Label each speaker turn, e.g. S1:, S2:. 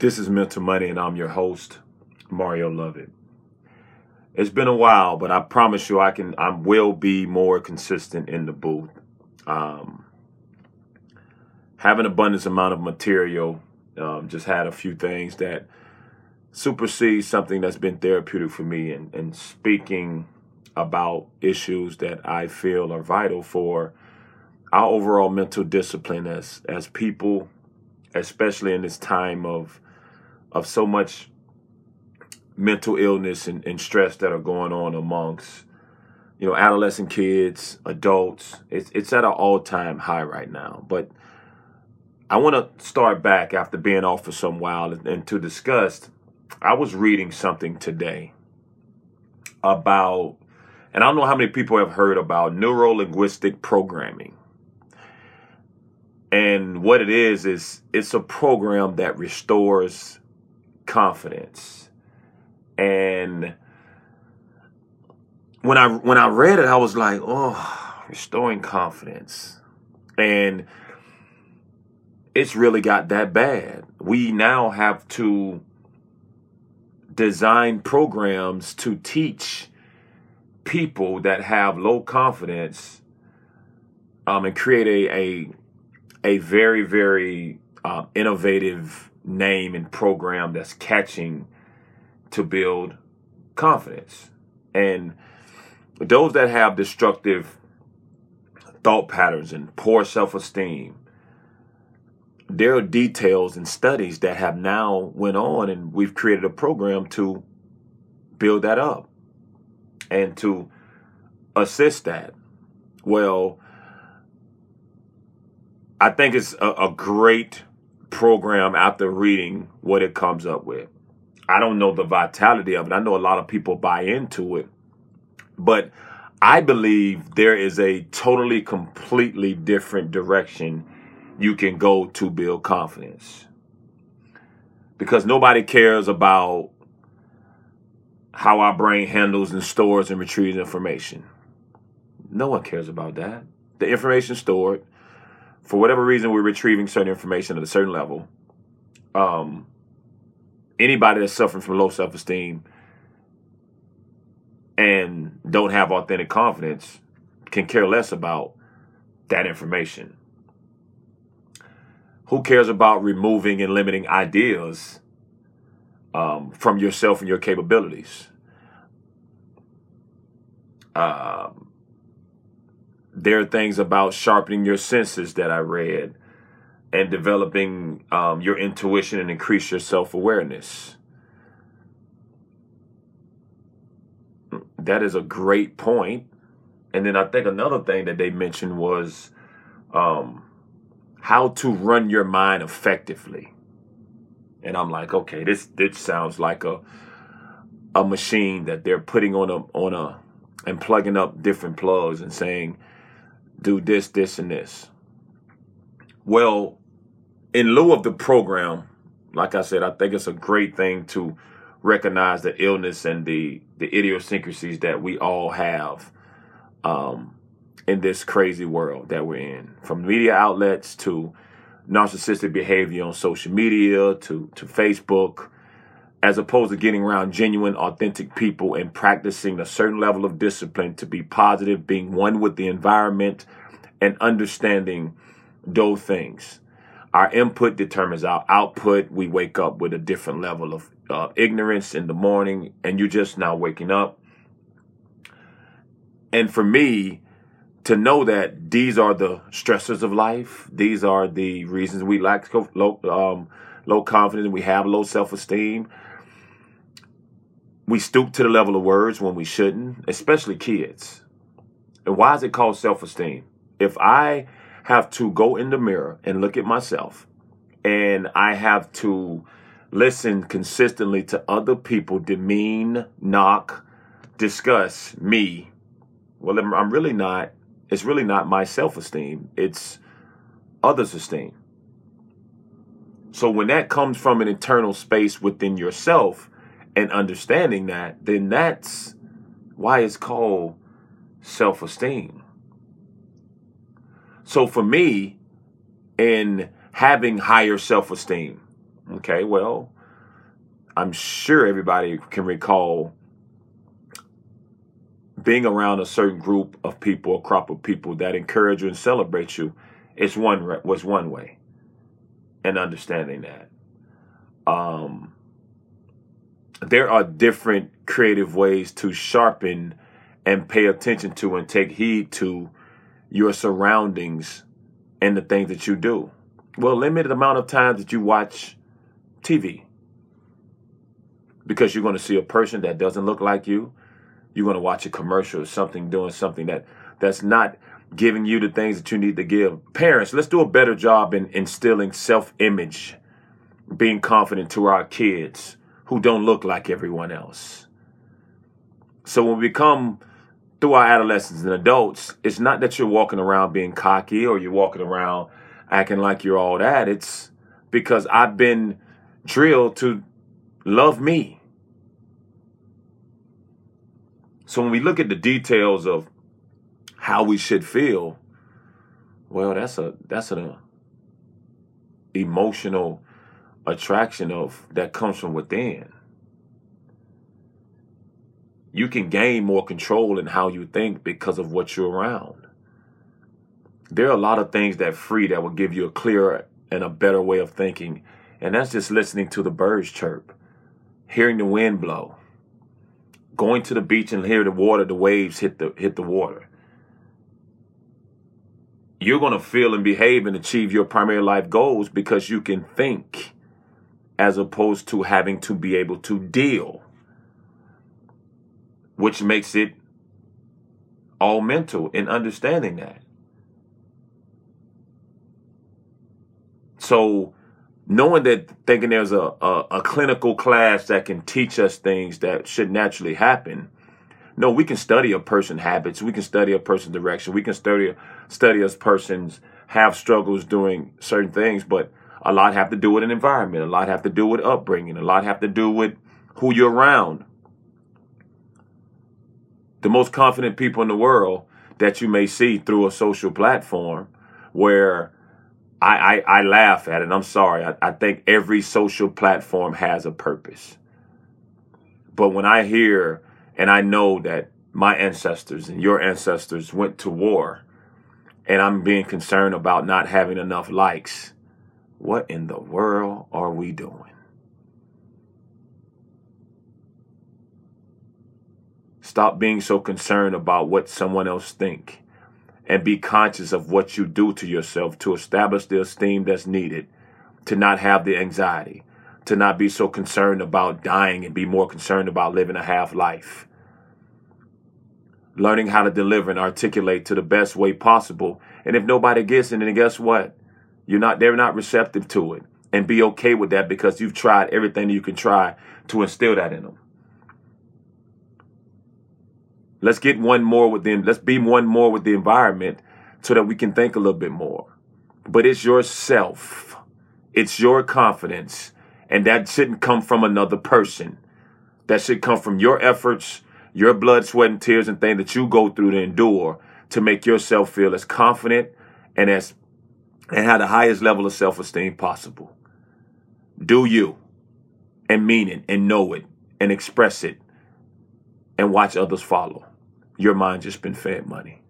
S1: This is Mental Money, and I'm your host, Mario Lovett. It's been a while, but I promise you, I can, I will be more consistent in the booth. Um, have an abundance amount of material. Um, just had a few things that supersede something that's been therapeutic for me, and, and speaking about issues that I feel are vital for our overall mental discipline as as people, especially in this time of of so much mental illness and, and stress that are going on amongst you know adolescent kids adults. It's, it's at an all-time high right now. But i want to start back after being off for some while and, and to discuss i was reading something today about and i don't know how many people have heard about neuro-linguistic programming. And what it is is it's a program that restores confidence. And when I when I read it, I was like, oh, restoring confidence. And it's really got that bad. We now have to design programs to teach people that have low confidence um, and create a, a a very very uh, innovative name and program that's catching to build confidence. And those that have destructive thought patterns and poor self esteem, there are details and studies that have now went on and we've created a program to build that up and to assist that. Well, I think it's a, a great program after reading what it comes up with. I don't know the vitality of it. I know a lot of people buy into it. But I believe there is a totally, completely different direction you can go to build confidence. Because nobody cares about how our brain handles and stores and retrieves information. No one cares about that. The information stored for whatever reason we're retrieving certain information at a certain level. Um, anybody that's suffering from low self-esteem and don't have authentic confidence can care less about that information. Who cares about removing and limiting ideas um, from yourself and your capabilities? Um, there are things about sharpening your senses that I read and developing um, your intuition and increase your self awareness. That is a great point. And then I think another thing that they mentioned was um, how to run your mind effectively. And I'm like, okay, this this sounds like a a machine that they're putting on a on a and plugging up different plugs and saying, do this, this, and this. Well, in lieu of the program, like I said, I think it's a great thing to recognize the illness and the the idiosyncrasies that we all have um, in this crazy world that we're in, from media outlets to narcissistic behavior on social media to to Facebook, as opposed to getting around genuine, authentic people and practicing a certain level of discipline to be positive, being one with the environment, and understanding those things. Our input determines our output. We wake up with a different level of uh, ignorance in the morning, and you're just now waking up. And for me, to know that these are the stressors of life, these are the reasons we lack low, um, low confidence, we have low self esteem we stoop to the level of words when we shouldn't, especially kids. And why is it called self esteem? If I have to go in the mirror and look at myself and I have to listen consistently to other people demean, knock, discuss me, well, I'm really not, it's really not my self esteem, it's others' esteem. So when that comes from an internal space within yourself, and understanding that, then that's why it's called self esteem. So for me, in having higher self esteem, Okay, well, I'm sure everybody can recall being around a certain group of people, a crop of people that encourage you and celebrate you. It's one was one way, and understanding that. Um, there are different creative ways to sharpen and pay attention to and take heed to your surroundings and the things that you do. Well, limited amount of times that you watch TV because you're going to see a person that doesn't look like you. You're going to watch a commercial or something doing something that that's not giving you the things that you need to give. Parents, let's do a better job in instilling self-image, being confident to our kids who don't look like everyone else. So when we become through our adolescents and adults, it's not that you're walking around being cocky or you're walking around acting like you're all that. It's because I've been drilled to love me. So when we look at the details of how we should feel, well, that's a that's an emotional attraction of that comes from within. You can gain more control in how you think because of what you're around. There are a lot of things that free that will give you a clearer and a better way of thinking. And that's just listening to the birds chirp, hearing the wind blow, going to the beach and hear the water, the waves hit the hit the water. You're to feel and behave and achieve your primary life goals because you can think as opposed to having to be able to deal, which makes it all mental in understanding that. So, knowing that thinking there's a, a, a, clinical class that can teach us things that should naturally happen. No, we can study a person's habits. We can study a person's direction. We can study study a person's have struggles doing certain things, but a lot have to do with an environment. A lot have to do with upbringing. A lot have to do with who you're around. The most confident people in the world that you may see through a social platform where I, I, I laugh at it. I'm sorry. I, I think every social platform has a purpose. But when I hear and I know that my ancestors and your ancestors went to war and I'm being concerned about not having enough likes what in the world are we doing? Stop being so concerned about what someone else think and be conscious of what you do to yourself to establish the esteem that's needed to not have the anxiety, to not be so concerned about dying and be more concerned about living a half life. Learning how to deliver and articulate to the best way possible. And if nobody gets it, then guess what? You're not they're not receptive to it. And be okay with that because you've tried everything you can try to instill that in them. Let's get one more with them. Let's be one more with the environment so that we can think a little bit more. But it's yourself. It's your confidence. And that shouldn't come from another person. That should come from your efforts, your blood, sweat, and tears and things that you go through to endure to make yourself feel as confident and as and have the highest level of self esteem possible. Do you and mean it and know it and express it and watch others follow. Your mind just been fed money.